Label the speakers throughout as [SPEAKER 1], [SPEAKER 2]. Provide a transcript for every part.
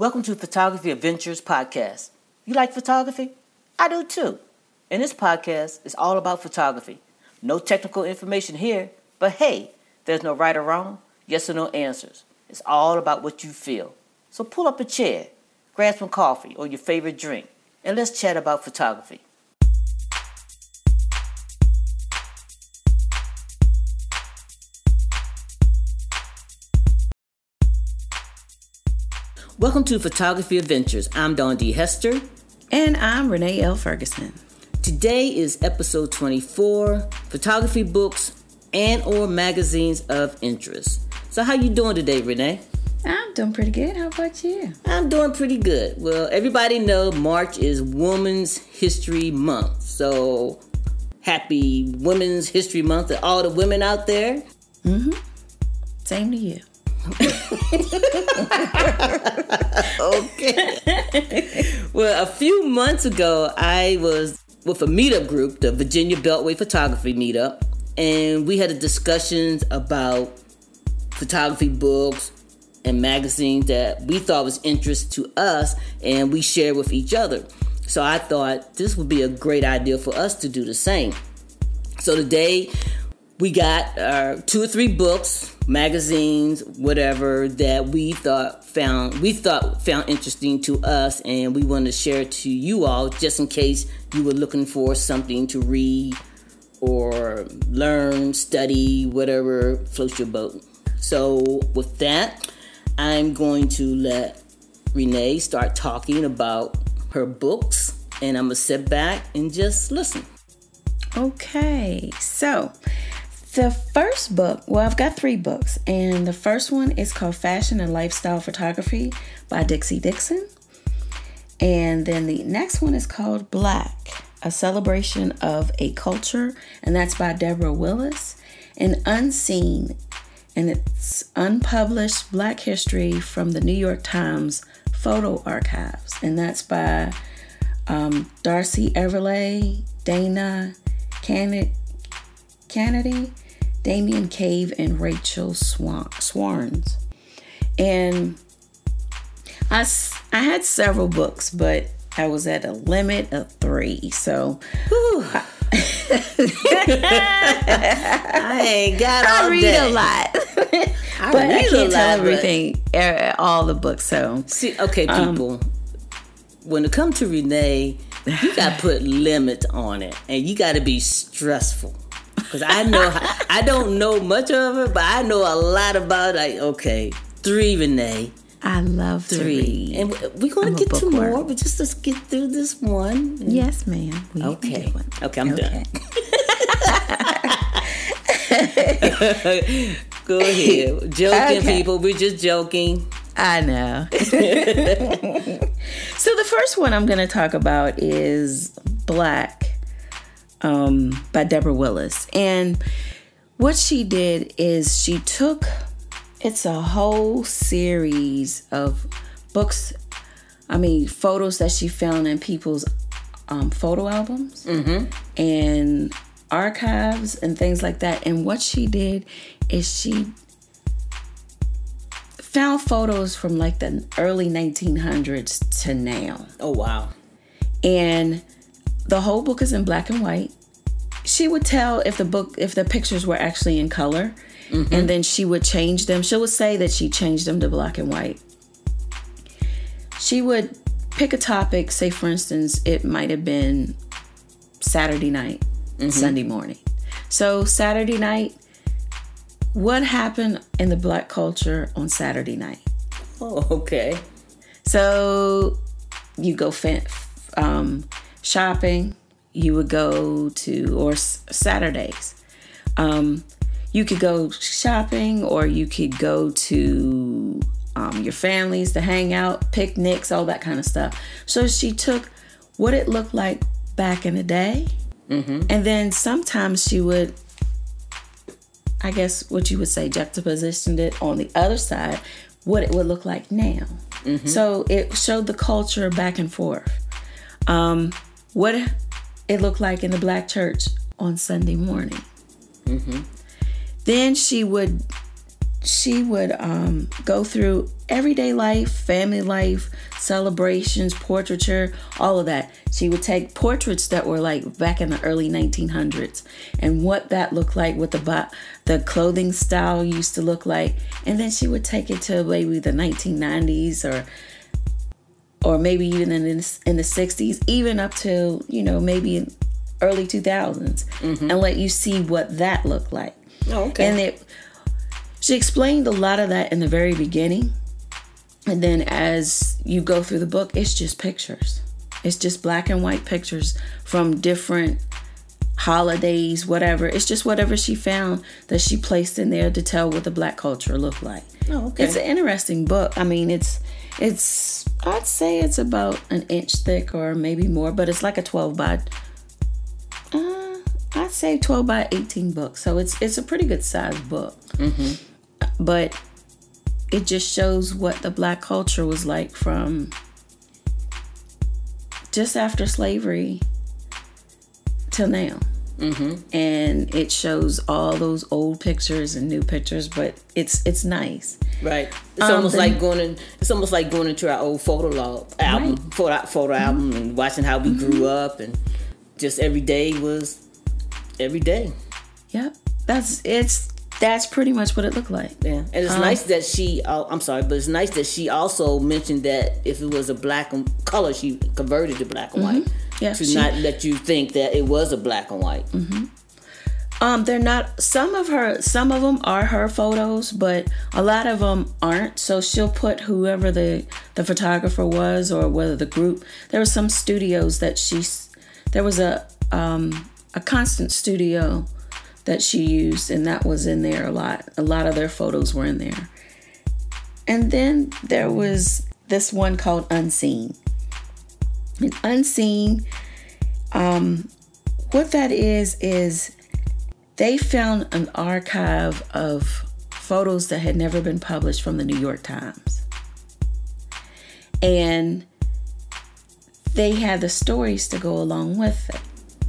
[SPEAKER 1] Welcome to Photography Adventures Podcast. You like photography? I do too. And this podcast is all about photography. No technical information here, but hey, there's no right or wrong, yes or no answers. It's all about what you feel. So pull up a chair, grab some coffee or your favorite drink, and let's chat about photography. Welcome to Photography Adventures. I'm Dawn D. Hester.
[SPEAKER 2] And I'm Renee L. Ferguson.
[SPEAKER 1] Today is episode 24, photography books and or magazines of interest. So how you doing today, Renee?
[SPEAKER 2] I'm doing pretty good. How about you?
[SPEAKER 1] I'm doing pretty good. Well, everybody know March is Women's History Month. So happy Women's History Month to all the women out there.
[SPEAKER 2] Mm-hmm. Same to you.
[SPEAKER 1] okay. well, a few months ago, I was with a meetup group, the Virginia Beltway Photography Meetup, and we had a discussions about photography books and magazines that we thought was interest to us, and we shared with each other. So I thought this would be a great idea for us to do the same. So today we got uh, two or three books, magazines, whatever that we thought found we thought found interesting to us, and we want to share to you all just in case you were looking for something to read or learn, study, whatever floats your boat. So with that, I'm going to let Renee start talking about her books, and I'm gonna sit back and just listen.
[SPEAKER 2] Okay, so the first book, well, I've got three books, and the first one is called Fashion and Lifestyle Photography by Dixie Dixon. And then the next one is called Black, a celebration of a culture, and that's by Deborah Willis. And Unseen, and it's unpublished Black history from the New York Times photo archives, and that's by um, Darcy Everley, Dana Canedy, Damien Cave, and Rachel Swan- Swarns. And I, I had several books, but I was at a limit of three. So I,
[SPEAKER 1] ain't got all
[SPEAKER 2] I read
[SPEAKER 1] day.
[SPEAKER 2] a lot.
[SPEAKER 1] I
[SPEAKER 2] but I
[SPEAKER 1] read a
[SPEAKER 2] can't tell
[SPEAKER 1] lot,
[SPEAKER 2] everything, er, all the books. So
[SPEAKER 1] See, okay,
[SPEAKER 2] Um,
[SPEAKER 1] people. when it comes to Renee, you got to put limits on it, and you got to be stressful. Because I know I don't know much of it, but I know a lot about. Like, okay, three Renee,
[SPEAKER 2] I love
[SPEAKER 1] three, and we're gonna
[SPEAKER 2] I'm
[SPEAKER 1] get
[SPEAKER 2] two
[SPEAKER 1] more. But just let's get through this one.
[SPEAKER 2] yes, ma'am. We
[SPEAKER 1] Okay.
[SPEAKER 2] one.
[SPEAKER 1] Okay, I'm
[SPEAKER 2] Okay.
[SPEAKER 1] done. Go ahead, joking,
[SPEAKER 2] Okay.
[SPEAKER 1] people. We're just joking.
[SPEAKER 2] I know. so the first one I'm going to talk about is Black um, by Deborah Willis. And what she did is she took it's a whole series of books, I mean, photos that she found in people's um, photo albums and archives and things like that. And what she did is she found photos from like the early 1900s to now.
[SPEAKER 1] Oh wow.
[SPEAKER 2] And the whole book is in black and white. She would tell if the book, if the pictures were actually in color, and then she would change them. She would say that she changed them to black and white. She would pick a topic, say, for instance, it might have been Saturday night, Sunday morning. So, Saturday night, what happened in the black culture on Saturday night?
[SPEAKER 1] Oh okay.
[SPEAKER 2] So you go fa- um, shopping. You would go to or s- Saturdays. Um, you could go shopping, or you could go to um, your families to hang out, picnics, all that kind of stuff. So she took what it looked like back in the day, and then sometimes she would I guess what you would say juxtapositioned it on the other side, what it would look like now. So it showed the culture back and forth. Um, what it looked like in the black church on Sunday morning. Then she would she would um, go through everyday life, family life, celebrations, portraiture, all of that. She would take portraits that were like back in the early 1900s and what that looked like, what the the clothing style used to look like, and then she would take it to maybe the 1990s or or maybe even in the, in the 60s, even up to you know maybe early 2000s, mm-hmm. and let you see what that looked like.
[SPEAKER 1] Oh, okay.
[SPEAKER 2] And it she explained a lot of that in the very beginning. And then as you go through the book, it's just pictures. It's just black and white pictures from different holidays, whatever. It's just whatever she found that she placed in there to tell what the black culture looked like.
[SPEAKER 1] Oh, okay.
[SPEAKER 2] It's an interesting book. I mean, it's it's I'd say it's about an inch thick or maybe more, but it's like a 12 by uh, I'd say 12 by 18 book. So it's it's a pretty good sized book.
[SPEAKER 1] Mm-hmm
[SPEAKER 2] but it just shows what the black culture was like from just after slavery till now.
[SPEAKER 1] Mm-hmm.
[SPEAKER 2] And it shows all those old pictures and new pictures, but it's it's nice.
[SPEAKER 1] Right. It's um, almost the, like going in. It's almost like going into our old photo log album, right. photo photo mm-hmm. album, and watching how we mm-hmm. grew up, and just every day was every day.
[SPEAKER 2] Yep. That's it's that's pretty much what it looked like.
[SPEAKER 1] Yeah, and it's um, nice that she. Uh, I'm sorry, but it's nice that she also mentioned that if it was a black and color, she converted to black and mm-hmm. white.
[SPEAKER 2] Yeah,
[SPEAKER 1] to
[SPEAKER 2] she,
[SPEAKER 1] not let you think that it was a black and white.
[SPEAKER 2] Mm-hmm. Um, they're not. Some of her, some of them are her photos, but a lot of them aren't. So she'll put whoever the the photographer was, or whether the group. There were some studios that she's. There was a um a constant studio that she used, and that was in there a lot. A lot of their photos were in there. And then there was this one called Unseen. And Unseen, um, what that is, is they found an archive of photos that had never been published from the New York Times. And they had the stories to go along with it.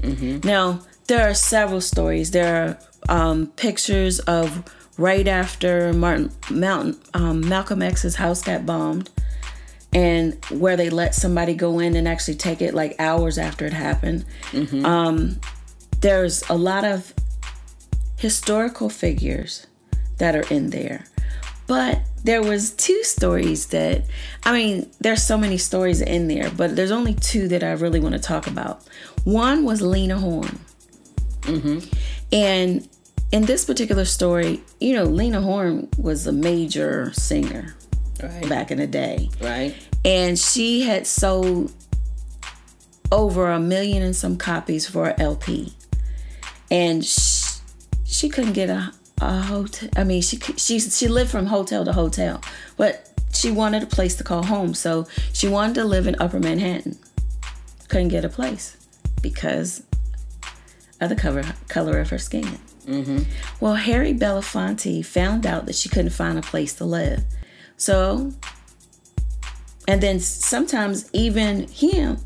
[SPEAKER 1] Mm-hmm.
[SPEAKER 2] Now, there are several stories. There are um, pictures of right after Martin Mountain um, Malcolm X's house got bombed, and where they let somebody go in and actually take it like hours after it happened.
[SPEAKER 1] Mm-hmm.
[SPEAKER 2] Um, there's a lot of historical figures that are in there, but there was two stories that I mean, there's so many stories in there, but there's only two that I really want to talk about. One was Lena Horne.
[SPEAKER 1] Mm-hmm.
[SPEAKER 2] And in this particular story, you know, Lena Horne was a major singer
[SPEAKER 1] right.
[SPEAKER 2] back in the day.
[SPEAKER 1] Right.
[SPEAKER 2] And she had sold over a million and some copies for an LP. And she, she couldn't get a, a hotel. I mean, she, she, she lived from hotel to hotel, but she wanted a place to call home. So she wanted to live in Upper Manhattan. Couldn't get a place because of the cover, color of her skin.
[SPEAKER 1] Mm-hmm.
[SPEAKER 2] Well, Harry Belafonte found out that she couldn't find a place to live. So, and then sometimes even him,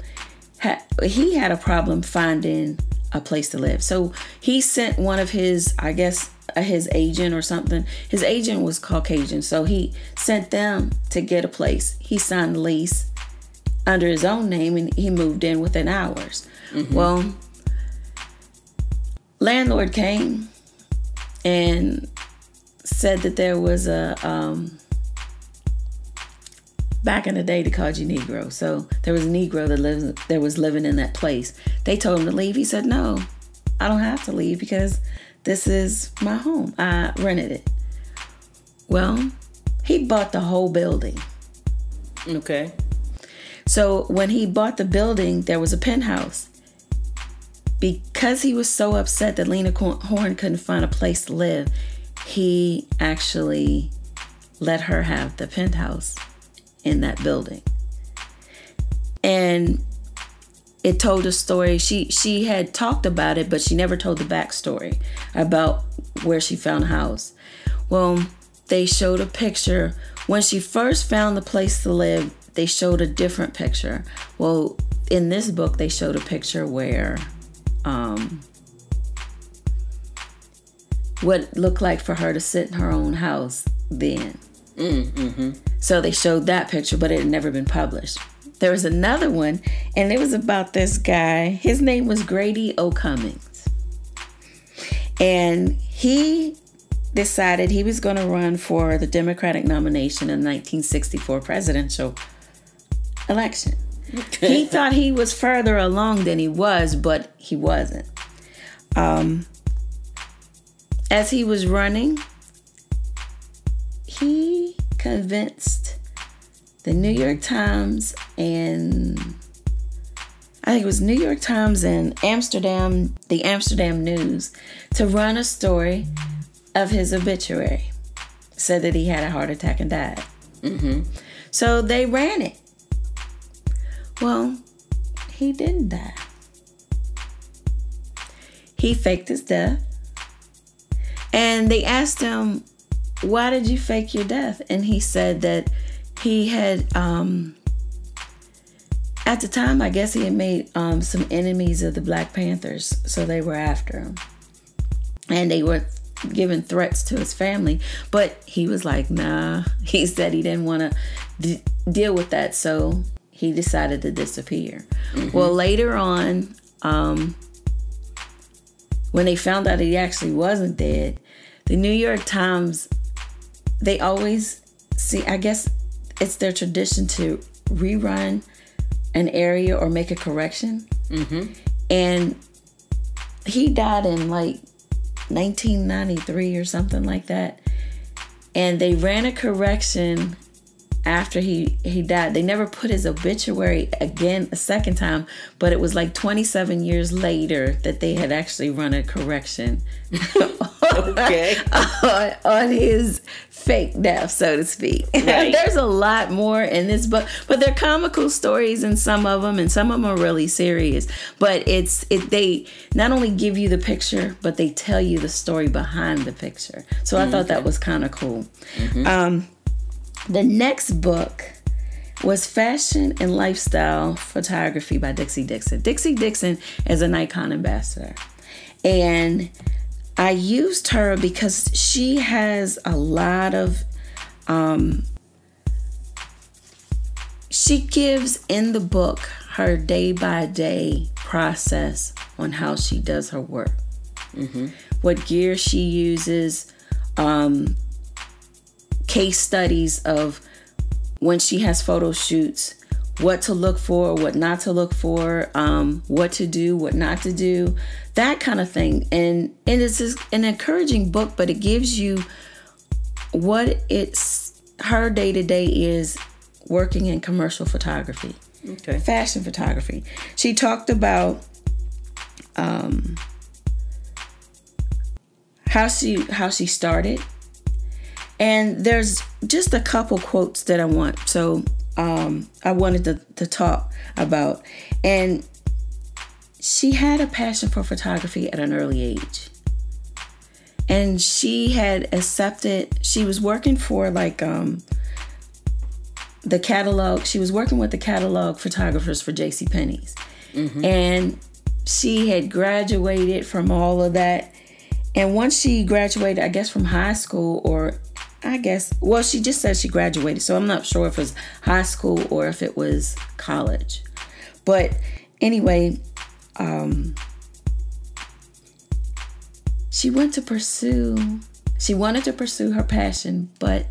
[SPEAKER 2] he had a problem finding a place to live. So he sent one of his, I guess, uh, his agent or something. His agent was Caucasian, so he sent them to get a place. He signed the lease under his own name and he moved in within hours. Mm-hmm. Well, landlord came and said that there was a um, back in the day they called you Negro. So there was a Negro that lives that was living in that place. They told him to leave. He said, No, I don't have to leave because this is my home. I rented it. Well, he bought the whole building.
[SPEAKER 1] Okay.
[SPEAKER 2] So when he bought the building, there was a penthouse because he was so upset that Lena Horne couldn't find a place to live, he actually let her have the penthouse in that building. And it told a story. She she had talked about it, but she never told the backstory about where she found a house. Well, they showed a picture when she first found the place to live. They showed a different picture. Well, in this book, they showed a picture where um, what looked like for her to sit in her own house then. Mm-hmm. So they showed that picture, but it had never been published. There was another one, and it was about this guy. His name was Grady O. Cummings. And he decided he was going to run for the Democratic nomination in 1964 presidential election. he thought he was further along than he was, but he wasn't. Um, as he was running, he convinced the New York Times and I think it was New York Times and Amsterdam, the Amsterdam News, to run a story of his obituary. Said that he had a heart attack and died. Mm-hmm. So they ran it. Well, he didn't die. He faked his death. And they asked him, Why did you fake your death? And he said that he had, um, at the time, I guess he had made um, some enemies of the Black Panthers. So they were after him. And they were giving threats to his family. But he was like, Nah. He said he didn't want to d- deal with that. So he decided to disappear. Mm-hmm. Well, later on, um, when they found out he actually wasn't dead, the New York Times, they always see, I guess it's their tradition to rerun an area or make a correction. Mm-hmm. And he died in like 1993 or something like that. And they ran a correction after he he died. They never put his obituary again a second time, but it was like 27 years later that they had actually run a correction okay. on, on, his fake death, so to speak. Right. There's a lot more in this book, but they're comical stories in some of them, and some of them are really serious. But it's it they not only give you the picture, but they tell you the story behind the picture. So I mm-hmm. thought that was kind of cool. Mm-hmm. Um, the next book was Fashion and Lifestyle Photography by Dixie Dixon. Dixie Dixon is a Nikon ambassador. And I used her because she has a lot of um, she gives in the book her day by day process on how she does her work, mm-hmm. what gear she uses, um, case studies of when she has photo shoots, what to look for, what not to look for, um, what to do, what not to do, that kind of thing. And and it's an encouraging book, but it gives you what it's her day to day is working in commercial photography, okay. fashion photography. She talked about um, how she how she started and there's just a couple quotes that I want. So um, I wanted to, to talk about. And she had a passion for photography at an early age. And she had accepted, she was working for like um, the catalog, she was working with the catalog photographers for J.C. Penney's. Mm-hmm. And she had graduated from all of that. And once she graduated, I guess from high school or I guess, well, she just said she graduated, so I'm not sure if it was high school or if it was college. But anyway, um, she went to pursue, she wanted to pursue her passion, but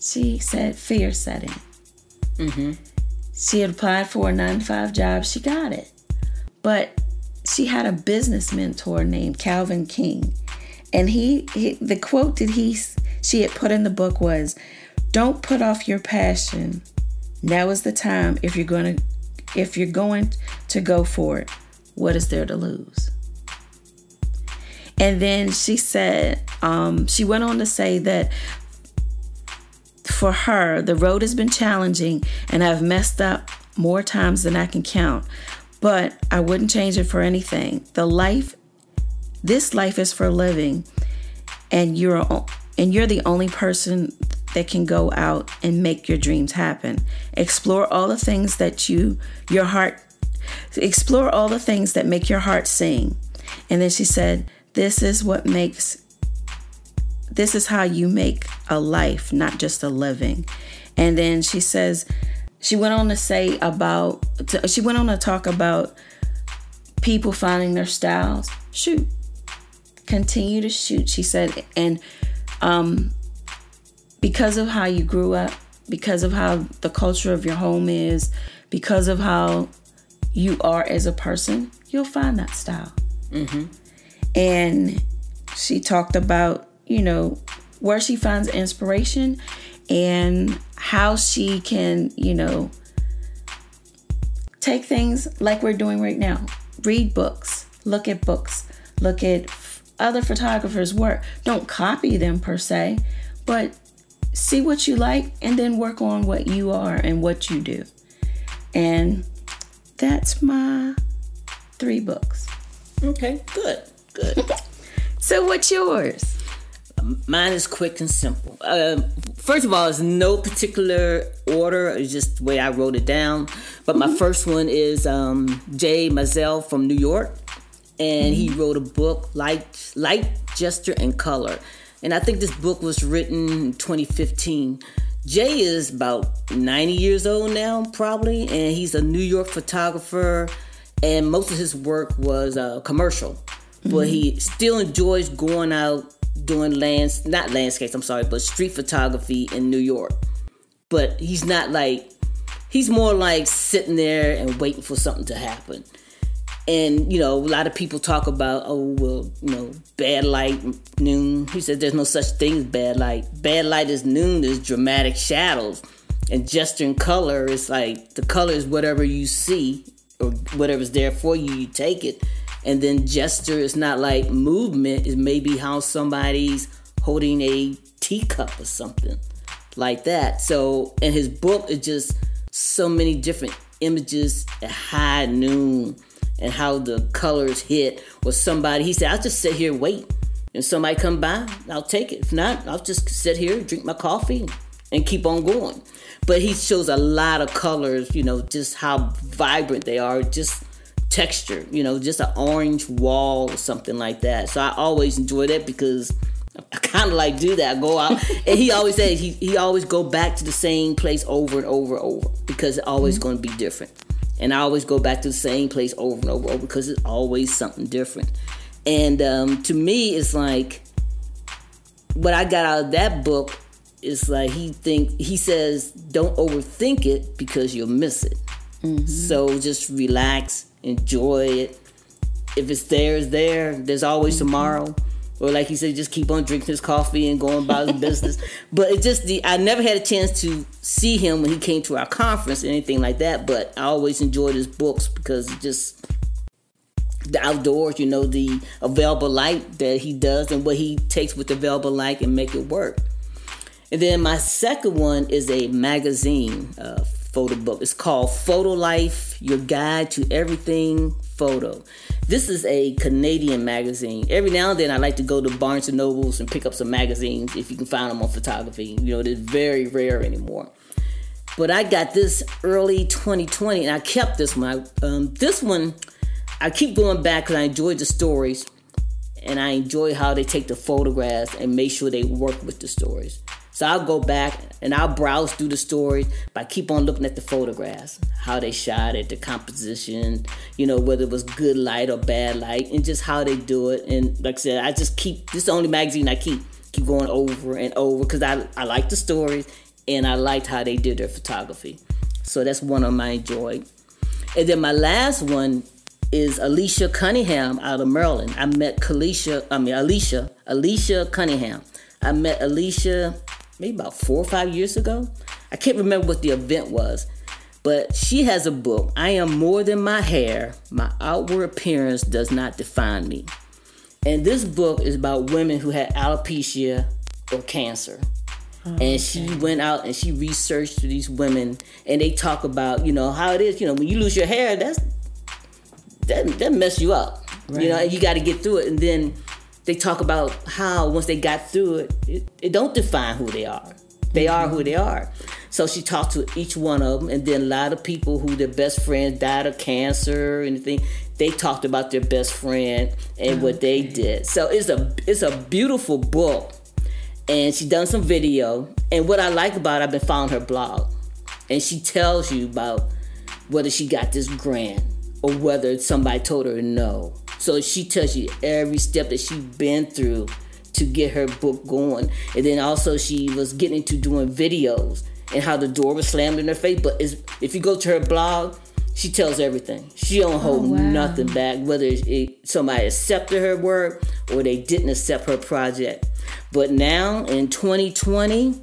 [SPEAKER 2] she said fear setting. Mm-hmm. She had applied for a nine to five job, she got it. But she had a business mentor named Calvin King. And he, he the quote that he she had put in the book was don't put off your passion. Now is the time if you're going to if you're going to go for it. What is there to lose? And then she said, um, she went on to say that for her, the road has been challenging and I've messed up more times than I can count, but I wouldn't change it for anything. The life, this life is for living, and you're and you're the only person that can go out and make your dreams happen. Explore all the things that you your heart explore all the things that make your heart sing. And then she said, "This is what makes this is how you make a life, not just a living. And then she says, she went on to say about, she went on to talk about people finding their styles. Shoot, continue to shoot. She said, and um, because of how you grew up, because of how the culture of your home is, because of how you are as a person, you'll find that style. Mm-hmm. And she talked about, you know, where she finds inspiration and how she can, you know, take things like we're doing right now. Read books, look at books, look at other photographers' work. Don't copy them per se, but see what you like and then work on what you are and what you do. And that's my three books.
[SPEAKER 1] Okay, good, good.
[SPEAKER 2] so, what's yours?
[SPEAKER 1] Mine is quick and simple. Uh, first of all, it's no particular order. It's just the way I wrote it down. But my mm-hmm. first one is um, Jay Maisel from New York, and he wrote a book, Light, Light, Gesture, and Color. And I think this book was written in 2015. Jay is about 90 years old now, probably, and he's a New York photographer. And most of his work was uh, commercial, mm-hmm. but he still enjoys going out doing lands, not landscapes. I'm sorry, but street photography in New York. But he's not like he's more like sitting there and waiting for something to happen. And you know, a lot of people talk about, oh well, you know, bad light, noon. He said there's no such thing as bad light. Bad light is noon. There's dramatic shadows, and gesture and color is like the color is whatever you see or whatever's there for you. You take it, and then gesture is not like movement. Is maybe how somebody's holding a teacup or something like that. So in his book, it's just so many different images at high noon and how the colors hit or somebody he said i'll just sit here wait and somebody come by i'll take it if not i'll just sit here drink my coffee and keep on going but he shows a lot of colors you know just how vibrant they are just texture you know just an orange wall or something like that so i always enjoy that because I kind of like do that. Go out, and he always says he, he always go back to the same place over and over and over because it's always mm-hmm. going to be different. And I always go back to the same place over and over, over because it's always something different. And um, to me, it's like what I got out of that book is like he think he says don't overthink it because you'll miss it. Mm-hmm. So just relax, enjoy it. If it's there, it's there. There's always mm-hmm. tomorrow or like he said, just keep on drinking his coffee and going about his business. But it just the I never had a chance to see him when he came to our conference or anything like that. But I always enjoyed his books because just the outdoors, you know, the available light that he does and what he takes with the available light and make it work. And then my second one is a magazine uh, photo book. It's called Photo Life: Your Guide to Everything Photo. This is a Canadian magazine. Every now and then I like to go to Barnes and Nobles and pick up some magazines if you can find them on photography. You know, they're very rare anymore. But I got this early 2020 and I kept this one. I, um, this one, I keep going back because I enjoy the stories and I enjoy how they take the photographs and make sure they work with the stories. So I'll go back and I'll browse through the stories, but I keep on looking at the photographs, how they shot it, the composition, you know, whether it was good light or bad light, and just how they do it. And like I said, I just keep this is the only magazine I keep keep going over and over because I, I like the stories and I liked how they did their photography. So that's one of my enjoyed. And then my last one is Alicia Cunningham out of Maryland. I met Kalisha, I mean Alicia, Alicia Cunningham. I met Alicia maybe about four or five years ago. I can't remember what the event was, but she has a book. I am more than my hair. My outward appearance does not define me. And this book is about women who had alopecia or cancer. Oh, and okay. she went out and she researched these women and they talk about, you know, how it is, you know, when you lose your hair, that's that, that mess you up. Right. You know, you got to get through it. And then they talk about how once they got through it, it, it don't define who they are. They mm-hmm. are who they are. So she talked to each one of them, and then a lot of people who their best friends died of cancer or anything. They talked about their best friend and what they did. So it's a it's a beautiful book, and she done some video. And what I like about it, I've been following her blog, and she tells you about whether she got this grant or whether somebody told her no. So she tells you every step that she's been through to get her book going. And then also she was getting into doing videos and how the door was slammed in her face. But if you go to her blog, she tells everything. She don't hold oh, wow. nothing back, whether it, somebody accepted her work or they didn't accept her project. But now in 2020,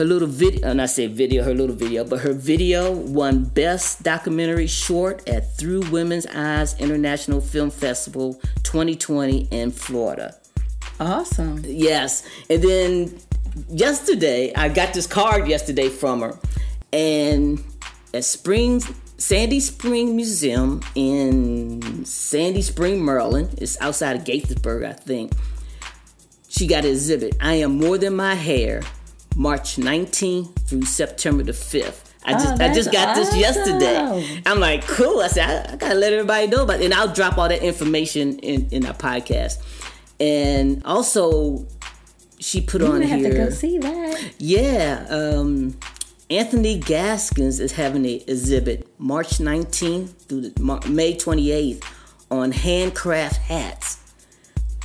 [SPEAKER 1] her little video, uh, and I say video, her little video, but her video won Best Documentary Short at Through Women's Eyes International Film Festival 2020 in Florida.
[SPEAKER 2] Awesome.
[SPEAKER 1] Yes. And then yesterday, I got this card yesterday from her. And at Springs, Sandy Spring Museum in Sandy Spring, Maryland, it's outside of Gaithersburg, I think. She got an exhibit. I am more than my hair, March 19th through September the 5th. I just oh, I just got awesome. this yesterday. I'm like, cool. I said, I, I, gotta let everybody know about it. And I'll drop all that information in, in our podcast. And also, she put
[SPEAKER 2] you
[SPEAKER 1] on
[SPEAKER 2] have
[SPEAKER 1] here.
[SPEAKER 2] to go see that.
[SPEAKER 1] Yeah, um, Anthony Gaskins is having an exhibit March 19th through the, May 28th on handcraft hats.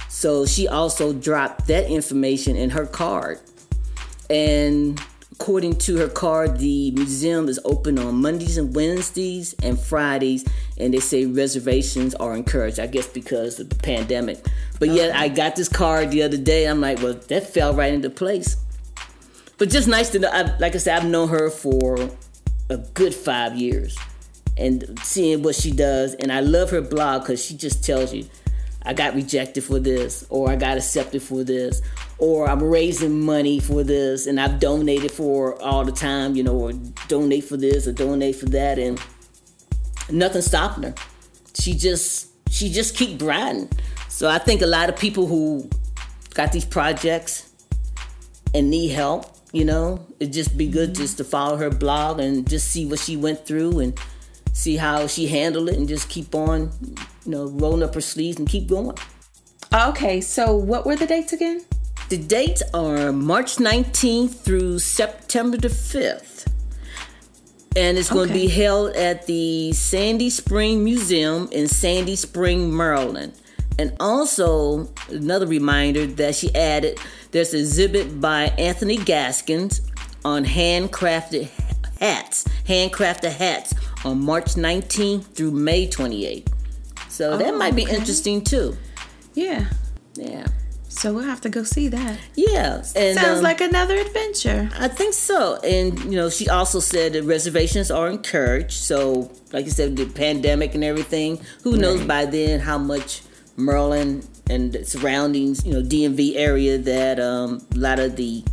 [SPEAKER 1] So she also dropped that information in her card. And According to her card, the museum is open on Mondays and Wednesdays and Fridays, and they say reservations are encouraged. I guess because of the pandemic. But okay. yet, I got this card the other day. I'm like, well, that fell right into place. But just nice to know. I, like I said, I've known her for a good five years, and seeing what she does, and I love her blog because she just tells you I got rejected for this, or I got accepted for this, or I'm raising money for this, and I've donated for all the time, you know, or donate for this or donate for that, and nothing stopping her. She just she just keep grinding. So I think a lot of people who got these projects and need help, you know, it'd just be good mm-hmm. just to follow her blog and just see what she went through and see how she handled it and just keep on, you know, rolling up her sleeves and keep going.
[SPEAKER 2] Okay, so what were the dates again?
[SPEAKER 1] The dates are March 19th through September the 5th. And it's going okay. to be held at the Sandy Spring Museum in Sandy Spring, Maryland. And also, another reminder that she added there's an exhibit by Anthony Gaskins on handcrafted hats, handcrafted hats on March 19th through May 28th. So oh, that might be okay. interesting too.
[SPEAKER 2] Yeah.
[SPEAKER 1] Yeah.
[SPEAKER 2] So we'll have to go see that.
[SPEAKER 1] Yeah,
[SPEAKER 2] and, sounds um, like another adventure.
[SPEAKER 1] I think so. And you know, she also said that reservations are encouraged. So, like you said, the pandemic and everything. Who right. knows by then how much Maryland and the surroundings, you know, DMV area that um, a lot of the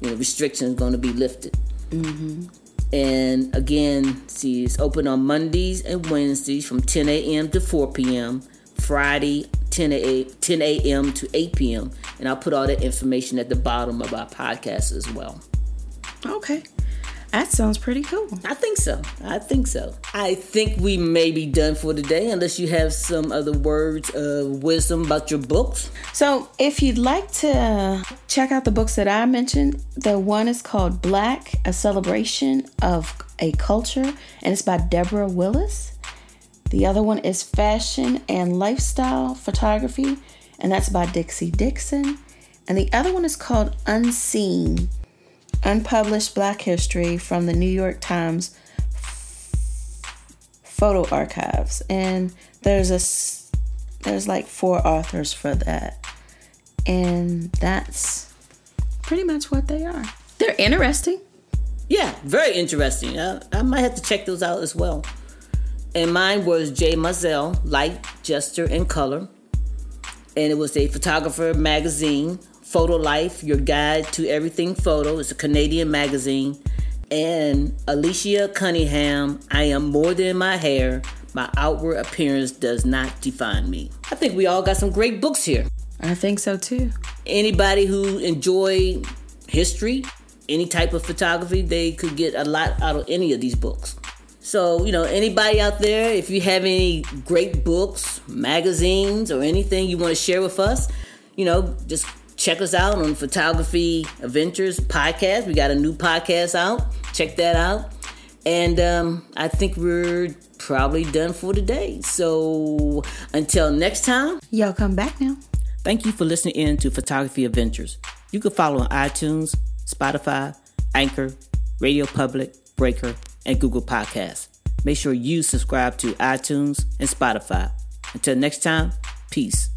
[SPEAKER 1] you know restrictions going to be lifted. Mm-hmm. And again, she's open on Mondays and Wednesdays from 10 a.m. to 4 p.m. Friday 10 a, 10 a.m. to 8 p.m. And I'll put all that information at the bottom of our podcast as well.
[SPEAKER 2] Okay. That sounds pretty cool.
[SPEAKER 1] I think so. I think so. I think we may be done for today unless you have some other words of wisdom about your books.
[SPEAKER 2] So, if you'd like to check out the books that I mentioned, the one is called Black, a celebration of a culture, and it's by Deborah Willis. The other one is Fashion and Lifestyle Photography, and that's by Dixie Dixon. And the other one is called Unseen Unpublished Black History from the New York Times Photo Archives. And there's a there's like four authors for that. And that's pretty much what they are. They're interesting.
[SPEAKER 1] Yeah, very interesting. I, I might have to check those out as well. And mine was Jay Maisel, Light, Gesture, and Color. And it was a photographer magazine Photo Life, your guide to everything photo. It's a Canadian magazine. And Alicia Cunningham, I am more than my hair. My outward appearance does not define me. I think we all got some great books here.
[SPEAKER 2] I think so too.
[SPEAKER 1] Anybody who enjoy history, any type of photography, they could get a lot out of any of these books. So, you know, anybody out there, if you have any great books, magazines, or anything you want to share with us, you know, just check us out on Photography Adventures podcast. We got a new podcast out. Check that out. And um, I think we're probably done for today. So until next time,
[SPEAKER 2] y'all come back now.
[SPEAKER 1] Thank you for listening in to Photography Adventures. You can follow on iTunes, Spotify, Anchor, Radio Public, Breaker, and Google Podcasts. Make sure you subscribe to iTunes and Spotify. Until next time, peace.